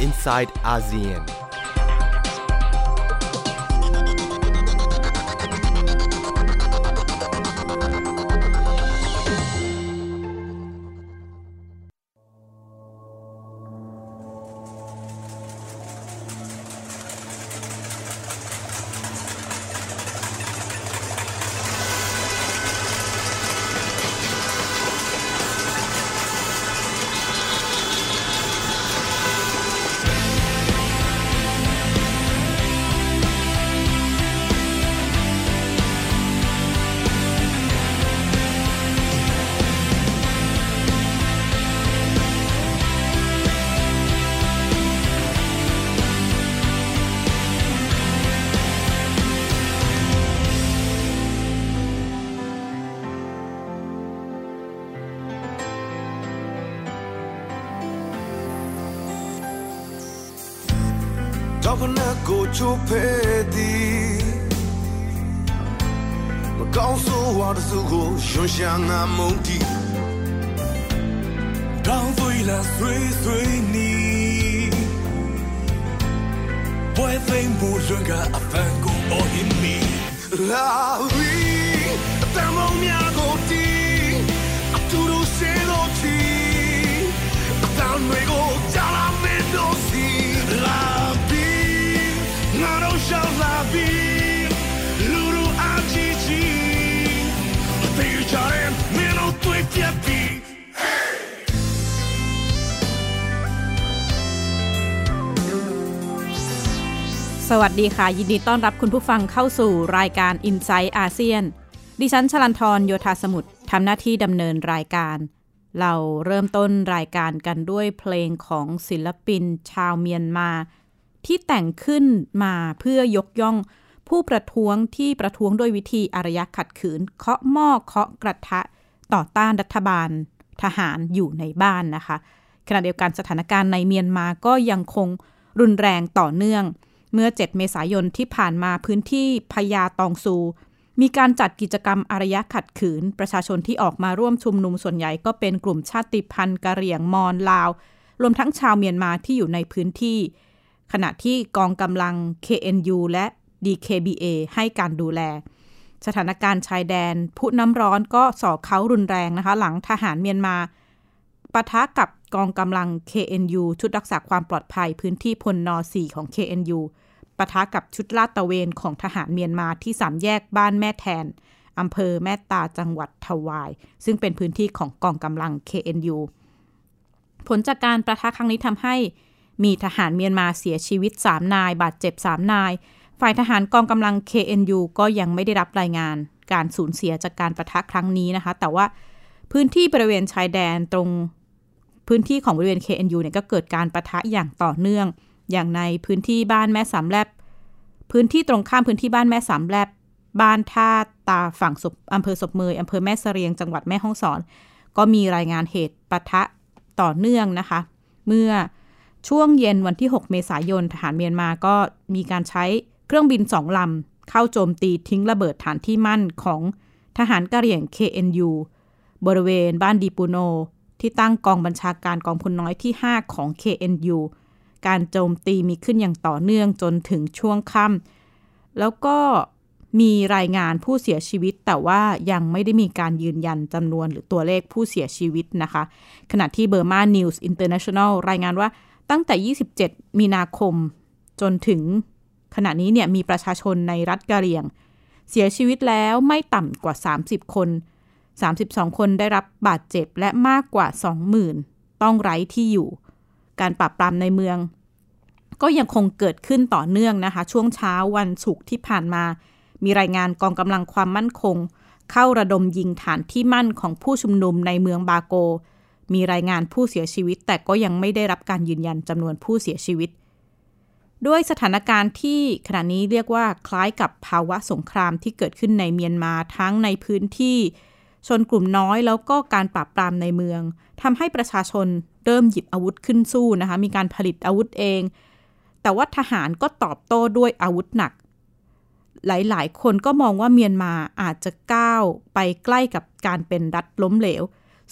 inside ASEAN. Talk on that go to pay မကောင်းဆိုးဝါတစုကိုရွှန်ရှာငါမုန်းတီတောင်းသွေးလာဆွေးဆွေးနီဘွယ်သိမ်းဘူးလွန်ကအဖန်ကို all in me la vi အတမုံများကိုတီးအတူတူရှင်းလို့ချီအတန်တွေကိုကြားလာမင်းတို့စီ la สวัสดีค่ะ ยินดีต้อนรับคุณผู้ฟังเข้าสู่รายการ i n s i ซต์อาเซียน ดิฉันชลันทรโยธาสมุทรทำหน้าที่ดำเนินรายการ เราเริ่มต้นรายการกันด้วยเพลงของศิลปินชาวเมียนมา ที่แต่งขึ้นมาเพื่อยกย่อง ผู้ประท้วงที่ประท้วงด้วยวิธีอารยะขัดขืน เคาะหม้อเคาะกระทะต่อต้านรัฐบาลทหารอยู่ในบ้านนะคะขณะเดียวกันสถานการณ์ในเมียนมาก็ยังคงรุนแรงต่อเนื่อง เมื่อ 7 เมษายนที่ผ่านมาพื้นที่พญาตองซู มีการจัดกิจกรรมอารยะขัดขืน ประชาชนที่ออกมาร่วมชุมนุมส่วนใหญ่ก็เป็นกลุ่มชาติพันธุ์กะเหรี่ยงมอญลาว รวมทั้งชาวเมียนมาที่อยู่ในพื้นที่ ขณะที่กองกำลัง KNU และ DKBA ให้การดูแล สถานการณ์ชายแดน ผู้น้ำร้อนก็ส่อเขารุนแรงนะคะ หลังทหารเมียนมาปะทะกับ กองกำลัง KNU ชุดรักษาความปลอดภัยพื้นที่พลน 4 ของ KNU ปะทะกับชุดลาดตระเวนของทหารเมียนมาที่สามแยกบ้านแม่แทนอำเภอแม่ตาจังหวัดทวาย ซึ่งเป็นพื้นที่ของกองกำลัง KNU ผลจากการประทะครั้งนี้ทำให้มีทหารเมียนมาเสียชีวิต 3 นาย บาดเจ็บ 3 นาย ฝ่ายทหารกองกำลัง KNU ก็ยังไม่ได้รับรายงาน การสูญเสียจากการประทะครั้งนี้นะคะ แต่ว่าพื้นที่บริเวณชายแดนตรง พื้นที่ของบริเวณ KNU เนี่ยก็เกิดการประทะอย่างต่อเนื่อง อย่างในพื้นที่บ้านแม่สามแลบ พื้นที่ตรงข้ามพื้นที่บ้านแม่สามแลบ บ้านท่าตาฝั่งศพอำเภอศพเมยอำเภอแม่เสรียงจังหวัดแม่ฮ่องสอน ก็มีรายงานเหตุปะทะต่อเนื่องนะคะ เมื่อช่วงเย็นวันที่ 6 เมษายนทหารเมียนมาก็มีการใช้เครื่องบินสองลำเข้าโจมตีทิ้งระเบิดฐานที่มั่นของทหารกะเหรี่ยง KNU บริเวณบ้านดีปูโน ที่ตั้งกองบัญชาการกองพลน้อยที่ 5 ของ KNU การโจมตีมีขึ้นอย่างต่อเนื่องจนถึงช่วงค่ำแล้วก็มีรายงานผู้เสียชีวิต แต่ว่ายังไม่ได้มีการยืนยันจำนวนหรือตัวเลขผู้เสียชีวิตนะคะ ขณะที่ Burma News International รายงานว่าตั้งแต่ 27 มีนาคม จนถึงขณะนี้เนี่ยมีประชาชนในรัฐกะเหรี่ยง เสียชีวิตแล้วไม่ต่ำกว่า 30 คน 32 คนได้รับบาดเจ็บและมากกว่า 20,000 ต้องไร้ที่อยู่ การปราบปรามในเมือง ก็ยังคงเกิดขึ้นต่อเนื่องนะคะ ช่วงเช้าวันศุกร์ที่ผ่านมา มีรายงานกองกำลังความมั่นคง เข้าระดมยิงฐานที่มั่นของผู้ชุมนุมในเมืองบาโก มีรายงานผู้เสียชีวิต แต่ก็ยังไม่ได้รับการยืนยันจำนวนผู้เสียชีวิตด้วยสถานการณ์ที่ขณะนี้เรียกว่าคล้ายกับภาวะสงครามที่เกิดขึ้นในเมียนมาทั้งในพื้นที่ ชนกลุ่มน้อยแล้วก็การปราบปรามในเมืองทำให้ประชาชนเริ่มหยิบอาวุธขึ้นสู้นะคะ มีการผลิตอาวุธเอง แต่ว่าทหารก็ตอบโต้ด้วยอาวุธหนัก หลายๆ คนก็มองว่าเมียนมาอาจจะก้าวไปใกล้กับการเป็นรัฐล้มเหลว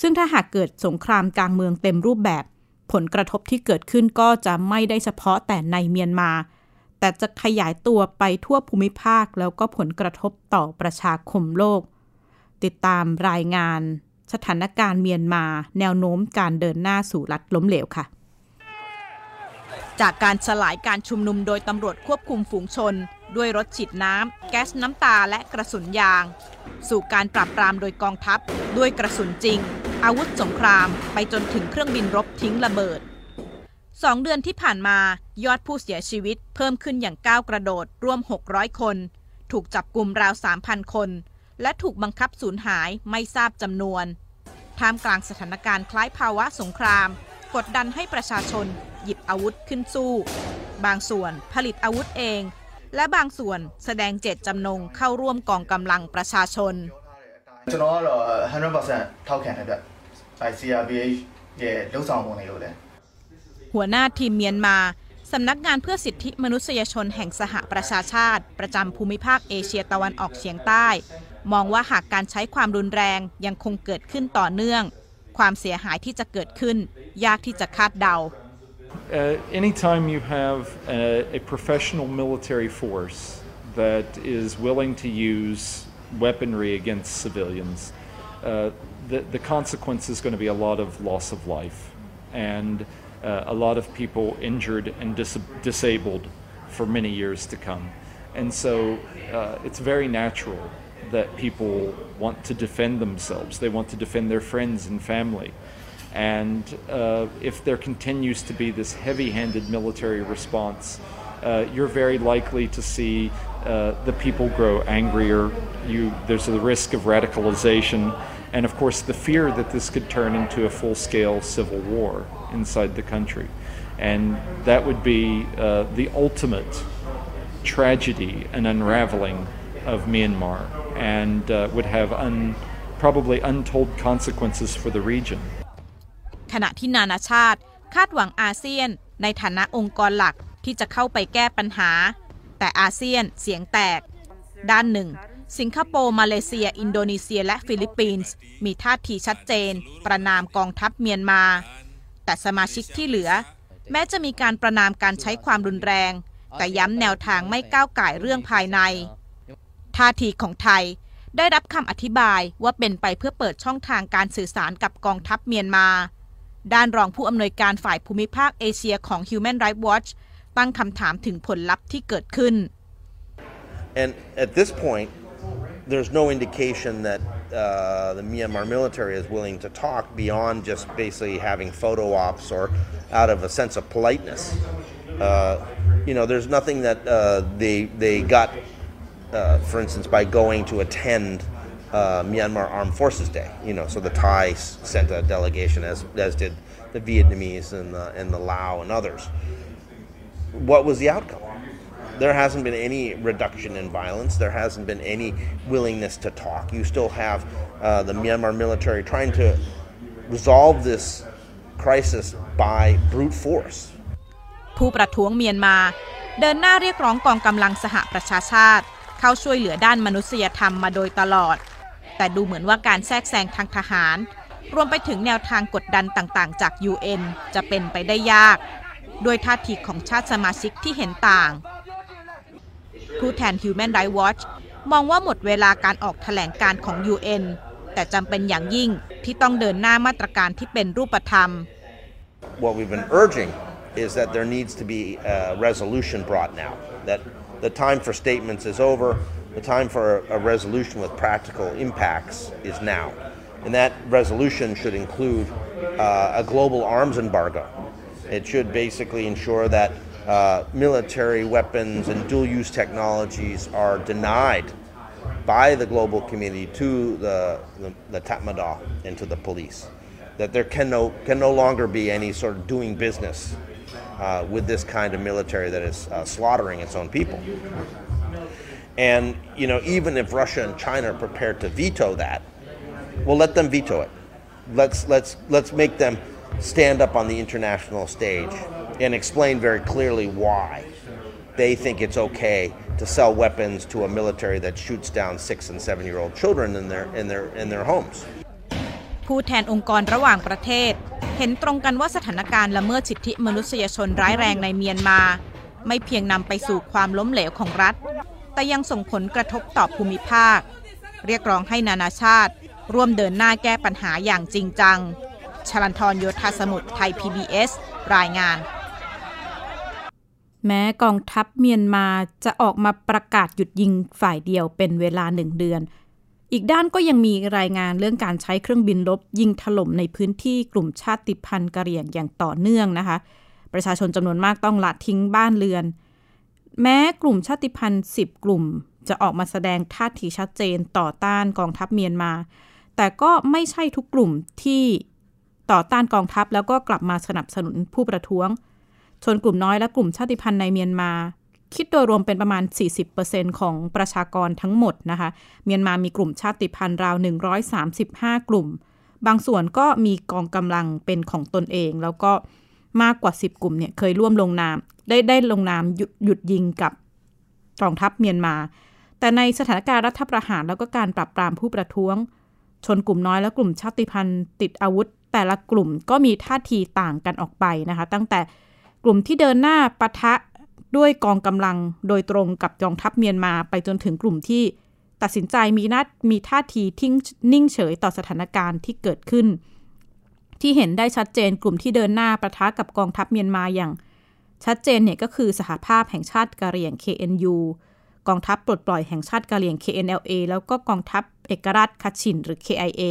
ซึ่งถ้าหากเกิดสงครามกลางเมืองเต็มรูปแบบ ผลกระทบที่เกิดขึ้นก็จะไม่ได้เฉพาะแต่ในเมียนมา แต่จะขยายตัวไปทั่วภูมิภาคแล้วก็ผลกระทบต่อประชาคมโลก ติดตามรายงานสถานการณ์เมียนมาแนวโน้มการเดินหน้าสู่รัฐล้มเหลวค่ะ จากการสลายการชุมนุมโดยตำรวจควบคุมฝูงชน ด้วยรถฉีดน้ำ แก๊สน้ำตาและกระสุนยาง สู่การปราบปรามโดยกองทัพ ด้วยกระสุนจริง อาวุธสงคราม ไปจนถึงเครื่องบินรบทิ้งระเบิดสองเดือนที่ผ่านมายอดผู้เสียชีวิตเพิ่มขึ้นอย่างก้าวกระโดดร่วม 600 คน ถูกจับกลุ่มราว 3,000 คน และถูกบังคับสูญหายไม่ทราบจำนวน ท่ามกลางสถานการณ์คล้ายภาวะสงคราม กดดันให้ประชาชนหยิบอาวุธขึ้นสู้ บางส่วนผลิตอาวุธเอง และบางส่วนแสดงเจตจำนงเข้าร่วมกองกำลังประชาชน ကျွန်တော်ကတော့100%ထောက်ခံတယ်ဗျ။ ICRBH ရဲ့လှုပ်ဆောင်ပုံတွေကိုလည်း หัวหน้าทีมเมียนมา สำนักงานเพื่อสิทธิมนุษยชนแห่งสหประชาชาติ ประจำภูมิภาคเอเชียตะวันออกเฉียงใต้ มองว่าหากการใช้ความรุนแรงยังคงเกิดขึ้นต่อเนื่อง ความเสียหายที่จะเกิดขึ้น ยากที่จะคาดเดา Uh, anytime you have a, a professional military force that is willing to use weaponry against civilians, uh, the, the consequence is going to be a lot of loss of life and uh, a lot of people injured and dis- disabled for many years to come. And so uh, it's very natural that people want to defend themselves. They want to defend their friends and family. And uh, if there continues to be this heavy handed military response, uh, you're very likely to see uh, the people grow angrier. You, there's a risk of radicalization, and of course, the fear that this could turn into a full scale civil war inside the country. And that would be uh, the ultimate tragedy and unraveling of Myanmar, and uh, would have un, probably untold consequences for the region. ขณะที่นานาชาติคาดหวังอาเซียน ในฐานะองค์กรหลักที่จะเข้าไปแก้ปัญหา แต่อาเซียนเสียงแตก ด้านหนึ่ง สิงคโปร์ มาเลเซีย อินโดนีเซีย และฟิลิปปินส์ มีท่าทีชัดเจน ประณามกองทัพเมียนมา แต่สมาชิกที่เหลือ แม้จะมีการประณามการใช้ความรุนแรง แต่ย้ำแนวทางไม่ก้าวก่ายเรื่องภายใน ท่าทีของไทย ได้รับคำอธิบายว่าเป็นไปเพื่อเปิดช่องทางการสื่อสารกับกองทัพเมียนมา ด้านรองผู้อำนวยการฝ่ายภูมิภาคเอเชียของ Human Rights Watch ตั้งคำถามถึงผลลัพธ์ที่เกิดขึ้น And at this point, there's no indication that uh, the Myanmar military is willing to talk beyond just basically having photo ops or out of a sense of politeness. Uh, you know, there's nothing that uh, they they got, uh, for instance, by going to attend uh, Myanmar Armed Forces Day. You know, so the Thai s- sent a delegation, as as did the Vietnamese and the and the Lao and others. What was the outcome? there hasn't been any reduction in violence. There hasn't been any willingness to talk. You still have uh, the Myanmar military trying to resolve this crisis by brute force. ผู้ประท้วงเมียนมา เดินหน้าเรียกร้องกองกำลังสหประชาชาติ เข้าช่วยเหลือด้านมนุษยธรรมมาโดยตลอด แต่ดูเหมือนว่าการแทรกแซงทางทหาร รวมไปถึงแนวทางกดดันต่างๆ จาก UN จะเป็นไปได้ยาก ด้วยท่าทีของชาติสมาชิกที่เห็นต่าง ผู้แทน Human Rights Watch มองว่าหมดเวลาการออกแถลงการของ UN แต่จำเป็นอย่างยิ่งที่ต้องเดินหน้ามาตรการที่เป็นรูปธรรม What we've been urging is that there needs to be a resolution brought now. That the time for statements is over. The time for a resolution with practical impacts is now. And that resolution should include uh, a global arms embargo. It should basically ensure that uh, military weapons and dual use technologies are denied by the global community to the, the, the Tatmadaw and to the police. That there can no, can no longer be any sort of doing business uh, with this kind of military that is uh, slaughtering its own people. And you know, even if Russia and China are prepared to veto that, well, let them veto it. Let's let's let's make them stand up on the international stage and explain very clearly why they think it's okay to sell weapons to a military that shoots down six and seven year old children in their in their in their homes. ผู้แทนองค์กรระหว่างประเทศ เห็นตรงกันว่าสถานการณ์ละเมิดสิทธิมนุษยชนร้ายแรงในเมียนมา ไม่เพียงนำไปสู่ความล้มเหลวของรัฐ แต่ยังส่งผลกระทบต่อภูมิภาค เรียกร้องให้นานาชาติ ร่วมเดินหน้าแก้ปัญหาอย่างจริงจังชลันทรโยธาสมุทรไทย PBS รายงาน แม้กองทัพเมียนมาจะออกมาประกาศหยุดยิงฝ่ายเดียวเป็นเวลาหนึ่งเดือน อีกด้านก็ยังมีรายงานเรื่องการใช้เครื่องบินลบยิงถล่มในพื้นที่กลุ่มชาติพันธุ์กะเหรี่ยงอย่างต่อเนื่องนะคะ ประชาชนจำนวนมากต้องละทิ้งบ้านเรือน แม้กลุ่มชาติพันธุ์ 10 กลุ่ม จะออกมาแสดงท่าทีชัดเจนต่อต้านกองทัพเมียนมา แต่ก็ไม่ใช่ทุกกลุ่มที่ต่อต้านกองทัพแล้วก็กลับมาสนับสนุนผู้ประท้วง ชนกลุ่มน้อยและกลุ่มชาติพันธุ์ในเมียนมา คิดโดยรวมเป็นประมาณ 40%ของประชากรทั้งหมดนะคะ เมียนมามีกลุ่มชาติพันธุ์ราว 135 กลุ่ม บางส่วนก็มีกองกำลังเป็นของตนเอง แล้วก็มากกว่า 10 กลุ่มเนี่ยเคยร่วมลงนามได้ได้ลงนามหยุดหยุดยิงกับกองทัพเมียนมา แต่ในสถานการณ์รัฐประหารแล้วก็การปราบปรามผู้ประท้วง ชนกลุ่มน้อยและกลุ่มชาติพันธุ์ติดอาวุธ แต่ละกลุ่มก็มีท่าทีต่างกันออกไปนะคะ ตั้งแต่กลุ่มที่เดินหน้าปะทะ ด้วยกองกำลังโดยตรงกับกองทัพเมียนมาไปจนถึงกลุ่มที่ ตัดสินใจมีนัดมีท่าทีทิ้งนิ่งเฉยต่อสถานการณ์ที่เกิดขึ้น ที่เห็นได้ชัดเจนกลุ่มที่เดินหน้าประทะกับกองทัพเมียนมาอย่าง ชัดเจนเนี่ยก็คือสหภาพแห่งชาติกะเหรี่ยง KNU กองทัพปลดปล่อยแห่งชาติกะเหรี่ยง KNLA แล้วก็กองทัพเอกราชคัชินหรือ KIA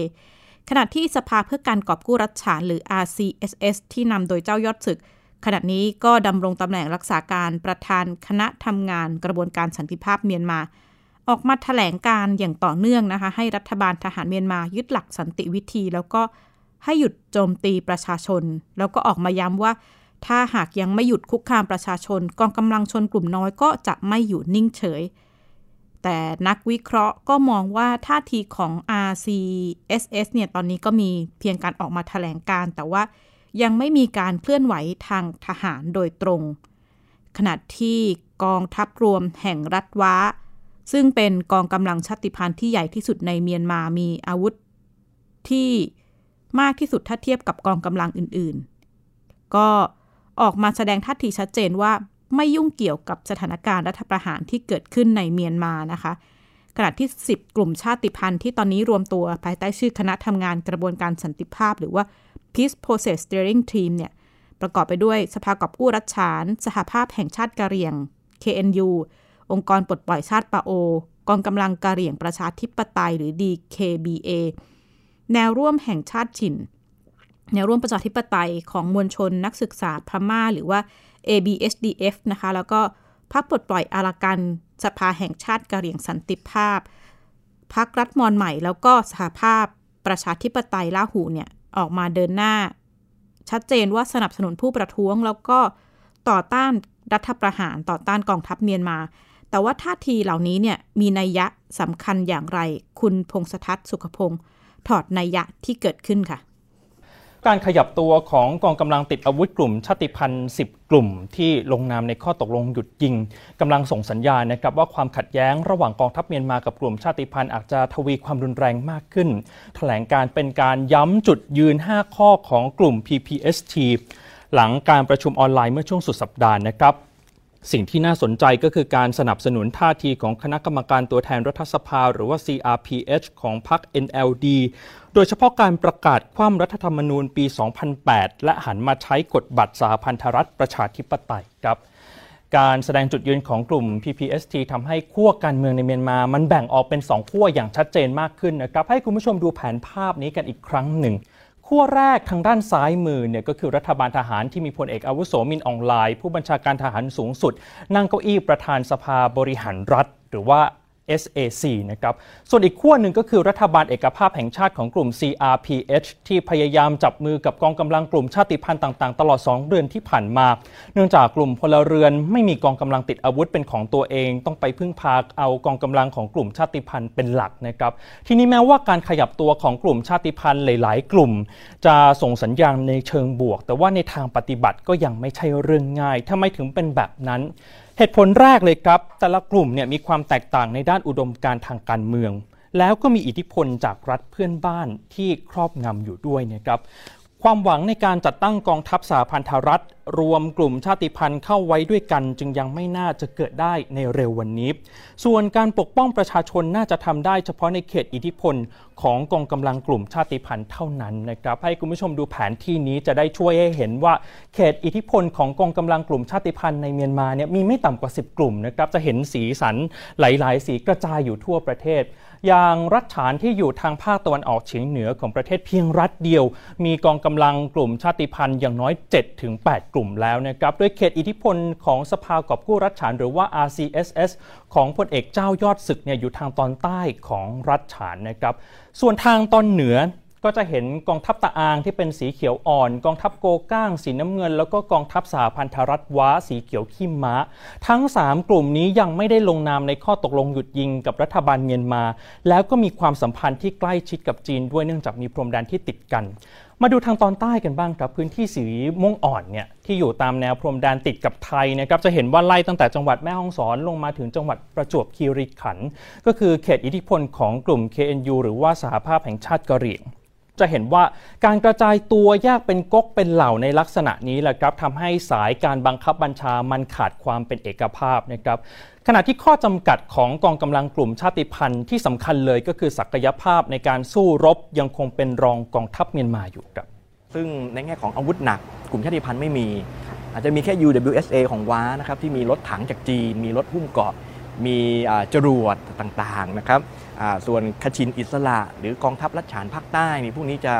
ขณะที่สภาเพื่อการกอบกู้รัฐฉานหรือ RCSS ที่นำโดยเจ้ายอดศึก ขณะนี้ก็ดำรงตำแหน่งรักษาการประธานคณะทำงานกระบวนการสันติภาพเมียนมา ออกมาถแถลงการอย่างต่อเนื่องนะคะ ให้รัฐบาลทหารเมียนมายึดหลักสันติวิธี แล้วก็ให้หยุดโจมตีประชาชน แล้วก็ออกมาย้ำว่า ถ้าหากยังไม่หยุดคุกคามประชาชน กองกำลังชนกลุ่มน้อยก็จะไม่อยู่นิ่งเฉย แต่นักวิเคราะห์ก็มองว่าท่าทีของ RCSS เนี่ยตอนนี้ก็มีเพียงการออกมาถแถลงการแต่ว่า ยังไม่มีการเคลื่อนไหวทางทหารโดยตรง ขณะที่กองทัพรวมแห่งรัฐว้า ซึ่งเป็นกองกำลังชาติพันธุ์ที่ใหญ่ที่สุดในเมียนมามีอาวุธที่มากที่สุดถ้าเทียบกับกองกำลังอื่นๆ ก็ออกมาแสดงท่าทีชัดเจนว่าไม่ยุ่งเกี่ยวกับสถานการณ์รัฐประหารที่เกิดขึ้นในเมียนมานะคะ ขณะที่ 10 กลุ่มชาติพันธุ์ที่ตอนนี้รวมตัวภายใต้ชื่อคณะทำงานกระบวนการสันติภาพ หรือว่า Peace Process Steering Team เนี่ยประกอบไปด้วยสภากอบกู้รัฐฉาน สหภาพแห่งชาติกะเหรี่ยง KNU องค์กรปลดปล่อยชาติปาโอ กองกำลังกะเหรี่ยงประชาธิปไตยหรือ DKBA แนวร่วมแห่งชาติฉินแนวร่วมประชาธิปไตยของมวลชนนักศึกษาพม่าหรือว่า ABSDF นะคะ แล้วก็พรรคปลดปล่อยอารากันสภาแห่งชาติกะเหรี่ยงสันติภาพพรรครัฐมอนใหม่แล้วก็สหภาพประชาธิปไตยล่าหูเนี่ย ออกมาเดินหน้า ชัดเจนว่าสนับสนุนผู้ประท้วง แล้วก็ต่อต้านรัฐประหารต่อต้านกองทัพเมียนมา แต่ว่าท่าทีเหล่านี้เนี่ยมีนัยยะสำคัญอย่างไร คุณพงษทัศน์สุขพงศ์ถอดนัยยะที่เกิดขึ้นค่ะ การขยับตัวของกองกำลังติดอาวุธกลุ่มชาติพันธุ์ 10 กลุ่ม ที่ลงนามในข้อตกลงหยุดยิงกำลังส่งสัญญาณนะครับว่าความขัดแย้งระหว่างกองทัพเมียนมากับกลุ่มชาติพันธุ์อาจจะทวีความรุนแรงมากขึ้น แถลงการเป็นการย้ำจุดยืน 5 ข้อของกลุ่ม PPST หลังการประชุมออนไลน์เมื่อช่วงสุดสัปดาห์นะครับ สิ่งที่น่าสนใจก็คือการสนับสนุนท่าทีของคณะกรรมการตัวแทนรัฐสภา หรือว่า CRPH ของพรรค NLD โดยเฉพาะการประกาศคว่ำรัฐธรรมนูญปี 2008 และหันมาใช้กฎบัตรสหพันธรัฐประชาธิปไตยครับ การแสดงจุดยืนของกลุ่ม PPST ทำให้ขั้วการเมืองในเมียนมา มันแบ่งออกเป็น 2 ขั้วอย่างชัดเจนมากขึ้นนะครับ ให้คุณผู้ชมดูแผนภาพนี้กันอีกครั้งหนึ่ง ขั้วแรกทางด้านซ้ายมือเนี่ยก็คือรัฐบาลทหารที่มีพลเอกอาวุโสมินอองไลน์ผู้บัญชาการทหารสูงสุด นั่งเก้าอี้ประธานสภาบริหารรัฐ หรือว่า SAC นะครับ ส่วนอีกขั้วหนึ่งก็คือรัฐบาลเอกภาพแห่งชาติของกลุ่ม CRPH ที่พยายามจับมือกับกองกำลังกลุ่มชาติพันธุ์ต่างๆ ตลอด 2 เดือนที่ผ่านมา เนื่องจากกลุ่มพลเรือนไม่มีกองกำลังติดอาวุธเป็นของตัวเอง ต้องไปพึ่งพาเอากองกำลังของกลุ่มชาติพันธุ์เป็นหลักนะครับ ทีนี้แม้ว่าการขยับตัวของกลุ่มชาติพันธุ์หลาย ๆ กลุ่ม จะส่งสัญญาณในเชิงบวก แต่ว่าในทางปฏิบัติก็ยังไม่ใช่เรื่องง่ายทำไมถึงเป็นแบบนั้น เหตุผลแรกเลยครับ แต่ละกลุ่มเนี่ยมีความแตกต่างในด้านอุดมการทางการเมือง แล้วก็มีอิทธิพลจากรัฐเพื่อนบ้านที่ครอบงำอยู่ด้วยนะครับ ความหวังในการจัดตั้งกองทัพสหพันธรัฐ รวมกลุ่มชาติพันธุ์เข้าไว้ด้วยกัน จึงยังไม่น่าจะเกิดได้ในเร็ววันนี้ ส่วนการปกป้องประชาชนน่าจะทำได้เฉพาะในเขตอิทธิพลของกองกำลังกลุ่มชาติพันธุ์เท่านั้นนะครับให้คุณผู้ชมดูแผนที่นี้จะได้ช่วยให้เห็นว่าเขตอิทธิพลของกองกำลังกลุ่มชาติพันธุ์ในเมียนมาเนี่ยมีไม่ต่ำกว่า 10 กลุ่มนะครับจะเห็นสีสันหลาย ๆ สีกระจายอยู่ทั่วประเทศ อย่างรัฐฉานที่อยู่ทางภาคตะวันออกเฉียงเหนือของประเทศเพียงรัฐเดียว มีกองกำลังกลุ่มชาติพันธุ์อย่างน้อย 7-8 กลุ่มแล้วนะครับด้วยเขตอิทธิพลของสภากอบกู้รัฐฉานหรือว่า RCSS ของพลเอกเจ้ายอดศึกเนี่ยอยู่ทางตอนใต้ของรัฐฉานนะครับส่วนทางตอนเหนือ ก็จะเห็นกองทัพตะอางที่เป็นสีเขียวอ่อน กองทัพโกก้างสีน้ำเงิน แล้วก็กองทัพสหพันธรัฐว้าสีเขียวขี้ม้า ทั้ง 3 กลุ่มนี้ยังไม่ได้ลงนามในข้อตกลงหยุดยิงกับรัฐบาลเมียนมา แล้วก็มีความสัมพันธ์ที่ใกล้ชิดกับจีนด้วยเนื่องจากมีพรมแดนที่ติดกัน มาดูทางตอนใต้กันบ้างครับพื้นที่สีม่วงอ่อนเนี่ยที่อยู่ตามแนวพรมแดนติดกับไทยนะครับจะเห็นว่าไล่ตั้งแต่จังหวัดแม่ฮ่องสอนลงมาถึงจังหวัดประจวบคีรีขันธ์ก็คือเขตอิทธิพลของกลุ่ม KNU หรือว่าสหภาพแห่งชาติกะเหรี่ยง จะเห็นว่าการกระจายตัวแยกเป็นก๊กเป็นเหล่าในลักษณะนี้แหละครับทำให้สายการบังคับบัญชามันขาดความเป็นเอกภาพนะครับขณะที่ข้อจำกัดของกองกำลังกลุ่มชาติพันธุ์ที่สำคัญเลยก็คือศักยภาพในการสู้รบยังคงเป็นรองกองทัพเมียนมาอยู่ครับ ซึ่งในแง่ของอาวุธหนัก กลุ่มชาติพันธุ์ไม่มี อาจจะมีแค่ UWSA ของว้านะครับที่มีรถถังจากจีน มีรถหุ้มเกาะมีจรวดต่างๆนะครับ ส่วนคชินอิสระหรือกองทัพรัชฉานภาคใต้นี่พวกนี้จะ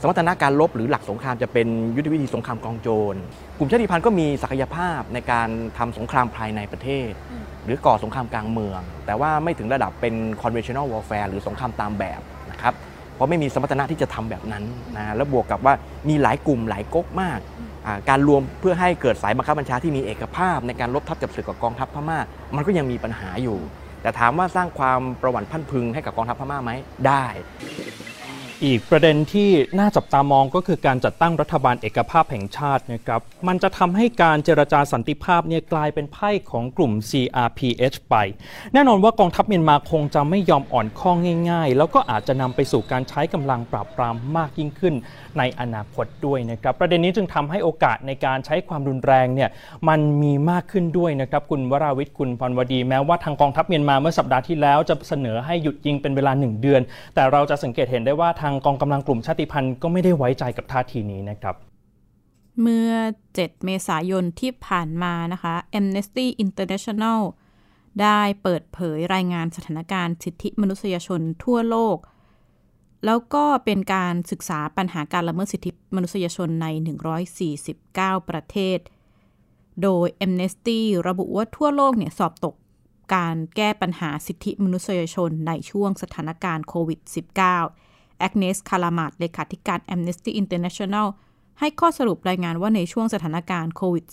สมรรถนะการลบหรือหลักสงครามจะเป็นยุทธวิธีสงครามกองโจร กลุ่มชาติพันธุ์ก็มีศักยภาพในการทำสงครามภายในประเทศ หรือก่อสงครามกลางเมือง แต่ว่าไม่ถึงระดับเป็น conventional warfare หรือสงครามตามแบบนะครับเพราะไม่มีสมรรถนะที่จะทำแบบนั้นนะแล้วบวกกับว่ามีหลายกลุ่มหลายก๊กมาก การรวมเพื่อให้เกิดสายบังคับบัญชาที่มีเอกภาพ ในการลบทับจับศึกกับกองทัพพม่ามันก็ยังมีปัญหาอยู่ แต่ถามว่าสร้างความประวัติพันพึงให้กับกองทัพพม่าไหมได้ อีกประเด็นที่น่าจับตามองก็คือการจัดตั้งรัฐบาลเอกภาพแห่งชาตินะครับมันจะทำให้การเจรจาสันติภาพเนี่ยกลายเป็นไพ่ของกลุ่ม CRPH ไป แน่นอนว่ากองทัพเมียนมาคงจะไม่ยอมอ่อนข้องง่าย ๆ แล้วก็อาจจะนำไปสู่การใช้กำลังปราบปรามมากยิ่งขึ้นในอนาคตด้วยนะครับ ประเด็นนี้จึงทำให้โอกาสในการใช้ความรุนแรงเนี่ยมันมีมากขึ้นด้วยนะครับคุณวราวิทย์คุณพรวดี แม้ว่าทางกองทัพเมียนมาเมื่อสัปดาห์ที่แล้วจะเสนอให้หยุดยิงเป็นเวลาหนึ่งเดือน แต่เราจะสังเกตเห็นได้ว่าทางกองกำลังกลุ่มชาติพันธุ์ก็ไม่ได้ไว้ใจกับท่าทีนี้นะครับ เมื่อ 7 เมษายนที่ผ่านมานะคะ Amnesty International ได้เปิดเผยรายงานสถานการณ์สิทธิมนุษยชนทั่วโลก แล้วก็เป็นการศึกษาปัญหาการละเมิดสิทธิมนุษยชนใน 149 ประเทศ โดย Amnesty ระบุว่าทั่วโลกเนี่ยสอบตกการแก้ปัญหาสิทธิมนุษยชนในช่วงสถานการณ์โควิด -19 แอกเนสคารามาดเลขาธิการ Amnesty International ให้ข้อสรุปรายงานว่าในช่วงสถานการณ์โควิด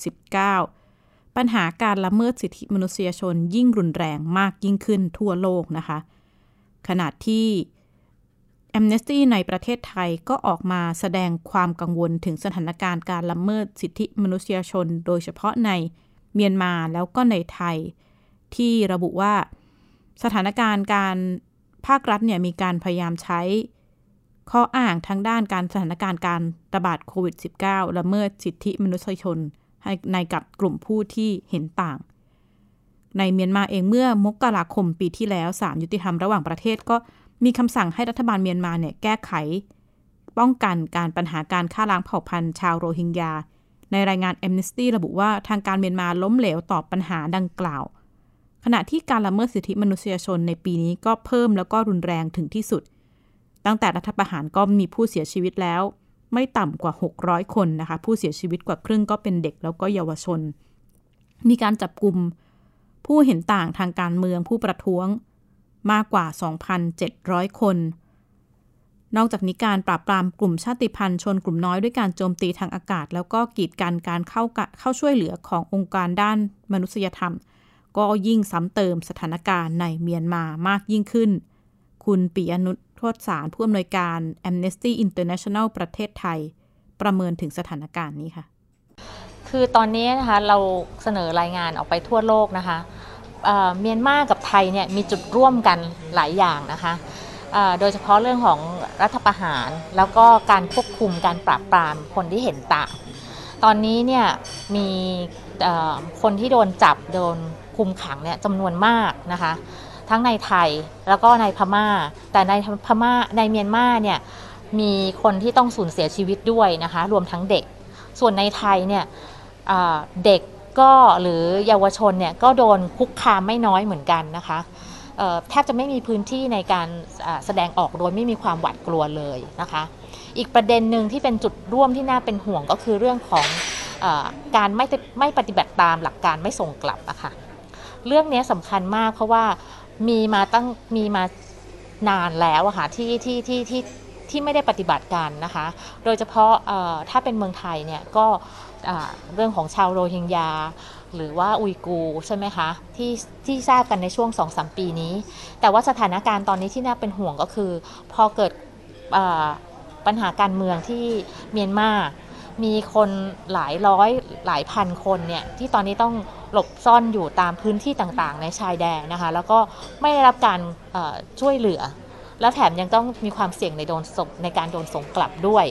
-19 ปัญหาการละเมิดสิทธิมนุษยชนยิ่งรุนแรงมากยิ่งขึ้นทั่วโลกนะคะ ขณะที่ Amnesty ในประเทศไทยก็ออกมาแสดงความกังวลถึงสถานการณ์การละเมิดสิทธิมนุษยชน โดยเฉพาะในเมียนมาแล้วก็ในไทย ที่ระบุว่าสถานการณ์การภาครัฐเนี่ยมีการพยายามใช้ ข้ออ้างทางด้านการสถานการณ์การระบาดโควิด -19 ละเมิดสิทธิมนุษยชนให้ในกับกลุ่มผู้ที่เห็นต่าง ในเมียนมาเองเมื่อมกราคมปีที่แล้วศาลยุติธรรมระหว่างประเทศก็มีคำสั่งให้รัฐบาลเมียนมาเนี่ยแก้ไข ป้องกันการปัญหาการฆ่าล้างเผ่าพันธุ์ชาวโรฮิงญา ในรายงาน Amnesty ระบุว่าทางการเมียนมาล้มเหลวต่อปัญหาดังกล่าว ขณะที่การละเมิดสิทธิมนุษยชนในปีนี้ก็เพิ่มแล้วก็รุนแรงถึงที่สุด ตั้งแต่รัฐประหารก็มีผู้เสียชีวิตแล้ว ไม่ต่ำกว่า 600 คนนะคะ ผู้เสียชีวิตกว่าครึ่งก็เป็นเด็กแล้วก็เยาวชน มีการจับกลุ่มผู้เห็นต่างทางการเมืองผู้ประท้วงมากกว่า 2,700 คน นอกจากนี้การปราบปรามกลุ่มชาติพันธุ์ชนกลุ่มน้อยด้วยการโจมตีทางอากาศ แล้วก็กีดกันการเข้าเข้าช่วยเหลือขององค์การด้านมนุษยธรรม ก็ยิ่งซ้ำเติมสถานการณ์ในเมียนมามากยิ่งขึ้น คุณปิยนุช โทษสารผู้อำนวยการ Amnesty International ประเทศไทย ประเมินถึงสถานการณ์นี้ค่ะ คือตอนนี้นะคะเราเสนอรายงานออกไปทั่วโลกนะคะเมียนมากับไทยเนี่ยมีจุดร่วมกันหลายอย่างนะคะโดยเฉพาะเรื่องของรัฐประหาร แล้วก็การควบคุมการปราบปรามคนที่เห็นต่างตอนนี้เนี่ยมีคนที่โดนจับโดนคุมขังเนี่ยจำนวนมากนะคะ ทั้งในไทยแล้วก็ในพม่า แต่ในพม่าในเมียนมาเนี่ยมีคนที่ต้องสูญเสียชีวิตด้วยนะคะ รวมทั้งเด็ก ส่วนในไทยเนี่ยเด็กก็หรือเยาวชนเนี่ยก็โดนคุกคามไม่น้อยเหมือนกันนะคะแทบจะไม่มีพื้นที่ในการแสดงออกโดยไม่มีความหวาดกลัวเลยนะคะ อีกประเด็นหนึ่งที่เป็นจุดร่วมที่น่าเป็นห่วงก็คือเรื่องของอการไม่ไม่ปฏิบัติตามหลักการไม่ส่งกลับอะค่ะเรื่องนี้สำคัญมากเพราะว่า มีมาตั้งมีมานานแล้วอะค่ะที่ที่ที่ที่ที่ไม่ได้ปฏิบัติกันนะคะ โดยเฉพาะถ้าเป็นเมืองไทยเนี่ยก็เรื่องของชาวโรฮิงญาหรือว่าอุยกูร์ใช่ไหมคะที่ที่ทราบกันในช่วง 2-3 ปีนี้ แต่ว่าสถานการณ์ตอนนี้ที่น่าเป็นห่วงก็คือ พอเกิดปัญหาการเมืองที่เมียนมา มีคนหลายร้อยหลายพันคนเนี่ยที่ตอนนี้ต้องหลบซ่อนอยู่ตามพื้นที่ต่างๆ ในชายแดนนะคะ แล้วก็ไม่ได้รับการช่วยเหลือ แล้วแถมยังต้องมีความเสี่ยงในโดนส่งในการโดนส่งกลับด้วย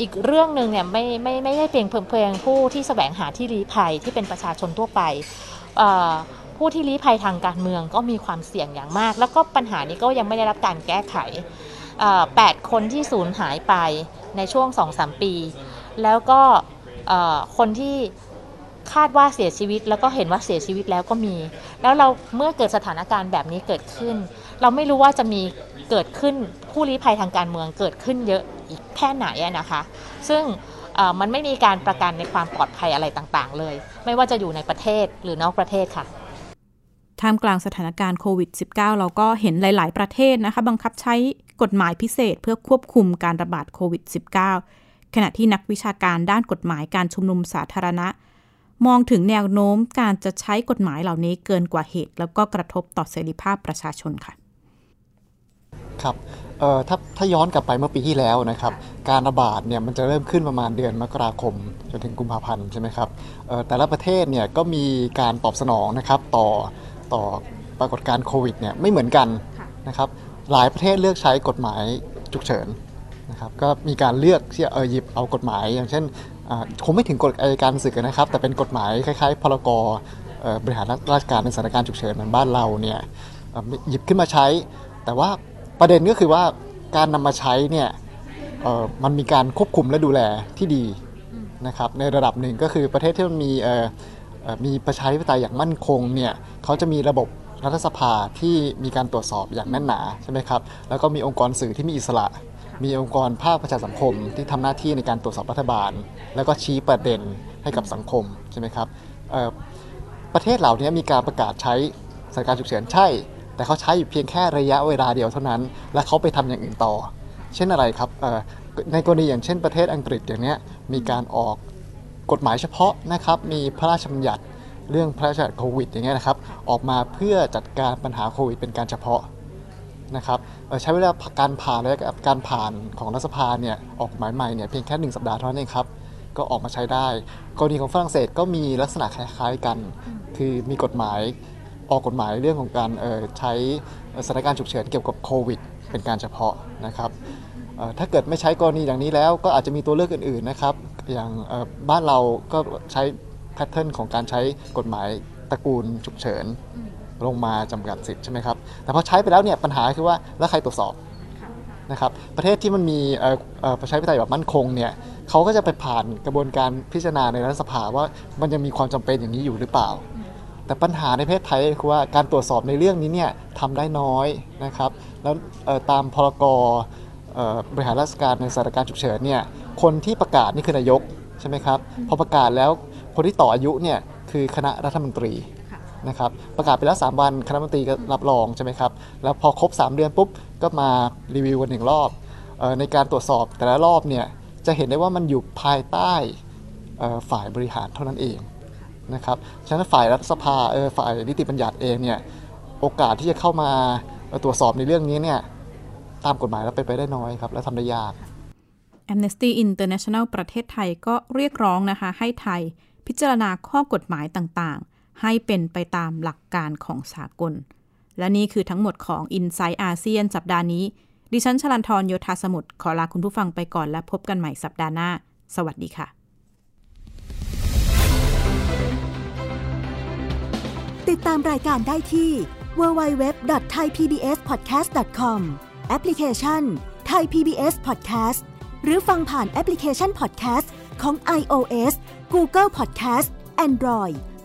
อีกเรื่องหนึ่งเนี่ยไม่ไม่ไม่ได้เพียงเพียงผู้ที่แสวงหาที่ลี้ภัยที่เป็นประชาชนทั่วไปผู้ที่ลี้ภัยทางการเมืองก็มีความเสี่ยงอย่างมาก แล้วก็ปัญหานี้ก็ยังไม่ได้รับการแก้ไขเอ่อแปดคนที่สูญหายไปในช่วง 2-3 ปี แล้วก็คนที่คาดว่าเสียชีวิต แล้วก็เห็นว่าเสียชีวิตแล้วก็มี แล้วเราเมื่อเกิดสถานการณ์แบบนี้เกิดขึ้น เราไม่รู้ว่าจะมีเกิดขึ้นผู้ลี้ภัยทางการเมืองเกิดขึ้นเยอะอีกแค่ไหนนะคะ ซึ่งมันไม่มีการประกันในความปลอดภัยอะไรต่างๆ เลย ไม่ว่าจะอยู่ในประเทศหรือนอกประเทศค่ะท่ามกลางสถานการณ์โควิด -19 เราก็เห็นหลาย ๆ ประเทศนะคะ บังคับใช้กฎหมายพิเศษเพื่อควบคุมการระบาดโควิด -19 ขณะที่นักวิชาการด้านกฎหมายการชุมนุมสาธารณะ มองถึงแนวโน้มการจะใช้กฎหมายเหล่านี้เกินกว่าเหตุ แล้วก็กระทบต่อเสรีภาพประชาชนค่ะ ครับเอ่อถ้าถ้าย้อนกลับไปเมื่อปีที่แล้วนะครับ การระบาดเนี่ยมันจะเริ่มขึ้นประมาณเดือนมกราคม จนถึงกุมภาพันธ์ใช่ไหมครับเอ่อแต่ละประเทศเนี่ยก็มีการตอบสนองนะครับต่อต่อปรากฏการณ์โควิดเนี่ยไม่เหมือนกันนะครับหลายประเทศเลือกใช้กฎหมายฉุกเฉิน นะครับก็มีการเลือกที่เออหยิบเอากฎหมาย อย่างเช่นคงไม่ถึงกฎอัยการศึกนะครับ แต่เป็นกฎหมายคล้ายๆพรกอบริหารราชการในสถานการณ์ฉุกเฉินเหมือนบ้านเราเนี่ยหยิบขึ้นมาใช้ แต่ว่าประเด็นก็คือว่าการนำมาใช้เนี่ยมันมีการควบคุมและดูแลที่ดีนะครับในระดับหนึ่งก็คือประเทศที่มันมีมีประชาธิปไตยอย่างมั่นคงเนี่ยเขาจะมีระบบรัฐสภาที่มีการตรวจสอบอย่างแน่นหนาใช่ไหมครับแล้วก็มีองค์กรสื่อที่มีอิสระ มีองค์กรภาคประชาสังคมที่ทำหน้าที่ในการตรวจสอบรัฐบาล แล้วก็ชี้ประเด็นให้กับสังคมใช่ไหมครับประเทศเหล่านี้มีการประกาศใช้สถานการณ์ฉุกเฉินใช่ แต่เขาใช้อยู่เพียงแค่ระยะเวลาเดียวเท่านั้น และเขาไปทำอย่างอื่นต่อ เช่นอะไรครับในกรณีอย่างเช่นประเทศอังกฤษอย่างนี้มีการออกกฎหมายเฉพาะนะครับมีพระราชบัญญัติเรื่องพระราชบัญญัติโควิดอย่างเงี้ยนะครับออกมาเพื่อจัดการปัญหาโควิดเป็นการเฉพาะ นะครับเอ่อใช้เวลาการผ่านและการผ่านของรัฐสภาเนี่ยออกหมายใหม่เนี่ยเพียงแค่หนึ่งสัปดาห์เท่านั้นเองครับ ก็ออกมาใช้ได้กรณีของฝรั่งเศสก็มีลักษณะคล้ายๆกัน คือมีกฎหมายออกกฎหมายเรื่องของการเอ่อใช้สถานการณ์ฉุกเฉินเกี่ยวกับโควิด เป็นการเฉพาะนะครับเอ่อถ้าเกิดไม่ใช้กรณีอย่างนี้แล้วก็อาจจะมีตัวเลือกอื่นๆนะครับ อย่างเอ่อบ้านเราก็ใช้แพทเทิร์นของการใช้กฎหมายตระกูลฉุกเฉิน ลงมาจำกัดสิทธิ์ใช่ไหมครับแต่พอใช้ไปแล้วเนี่ยปัญหาคือว่าแล้วใครตรวจสอบนะครับประเทศที่มันมีประชาธิปไตยแบบมั่นคงเนี่ยเขาก็จะไปผ่านกระบวนการพิจารณาในรัฐสภาว่ามันยังมีความจำเป็นอย่างนี้อยู่หรือเปล่า แต่ปัญหาในประเทศไทยคือว่าการตรวจสอบในเรื่องนี้เนี่ยทำได้น้อยนะครับแล้วตามพรกบริหารราชการในสถานการณ์ฉุกเฉินเนี่ยคนที่ประกาศนี่คือนายกใช่ไหมครับพอประกาศแล้วคนที่ต่ออายุเนี่ยคือคณะรัฐมนตรี นะครับประกาศไปแล้ว 3 วันคณะมนตรีก็รับรองใช่ไหมครับแล้วพอครบ 3 เดือนปุ๊บก็มารีวิวกันหนึ่งรอบออในการตรวจสอบแต่ละรอบเนี่ยจะเห็นได้ว่ามันอยู่ภายใต้ฝ่ายบริหารเท่านั้นเองนะครับฉะนั้นฝ่ายรัฐสภาฝ่ายนิติบัญญัติเองเนี่ยโอกาสที่จะเข้ามาตรวจสอบในเรื่องนี้เนี่ยตามกฎหมายแล้วไปไปได้น้อยครับ และทำได้ยาก Amnesty International ประเทศไทยก็เรียกร้องนะคะให้ไทยพิจารณาข้อกฎหมายต่างๆ ให้เป็นไปตามหลักการของสากล และนี่คือทั้งหมดของ i n s i ซต์อาเซียนสัปดาห์นี้ ดิฉันชลันทรโยธาสมุทรขอลาคุณผู้ฟังไปก่อนและพบกันใหม่สัปดาห์หน้า สวัสดีค่ะ ติดตามรายการได้ที่ www.thaipbspodcast.com แอปพลิเคชัน Thai PBS Podcast หรือฟังผ่านแอปพลิเคชัน Podcast ของ iOS Google Podcast Android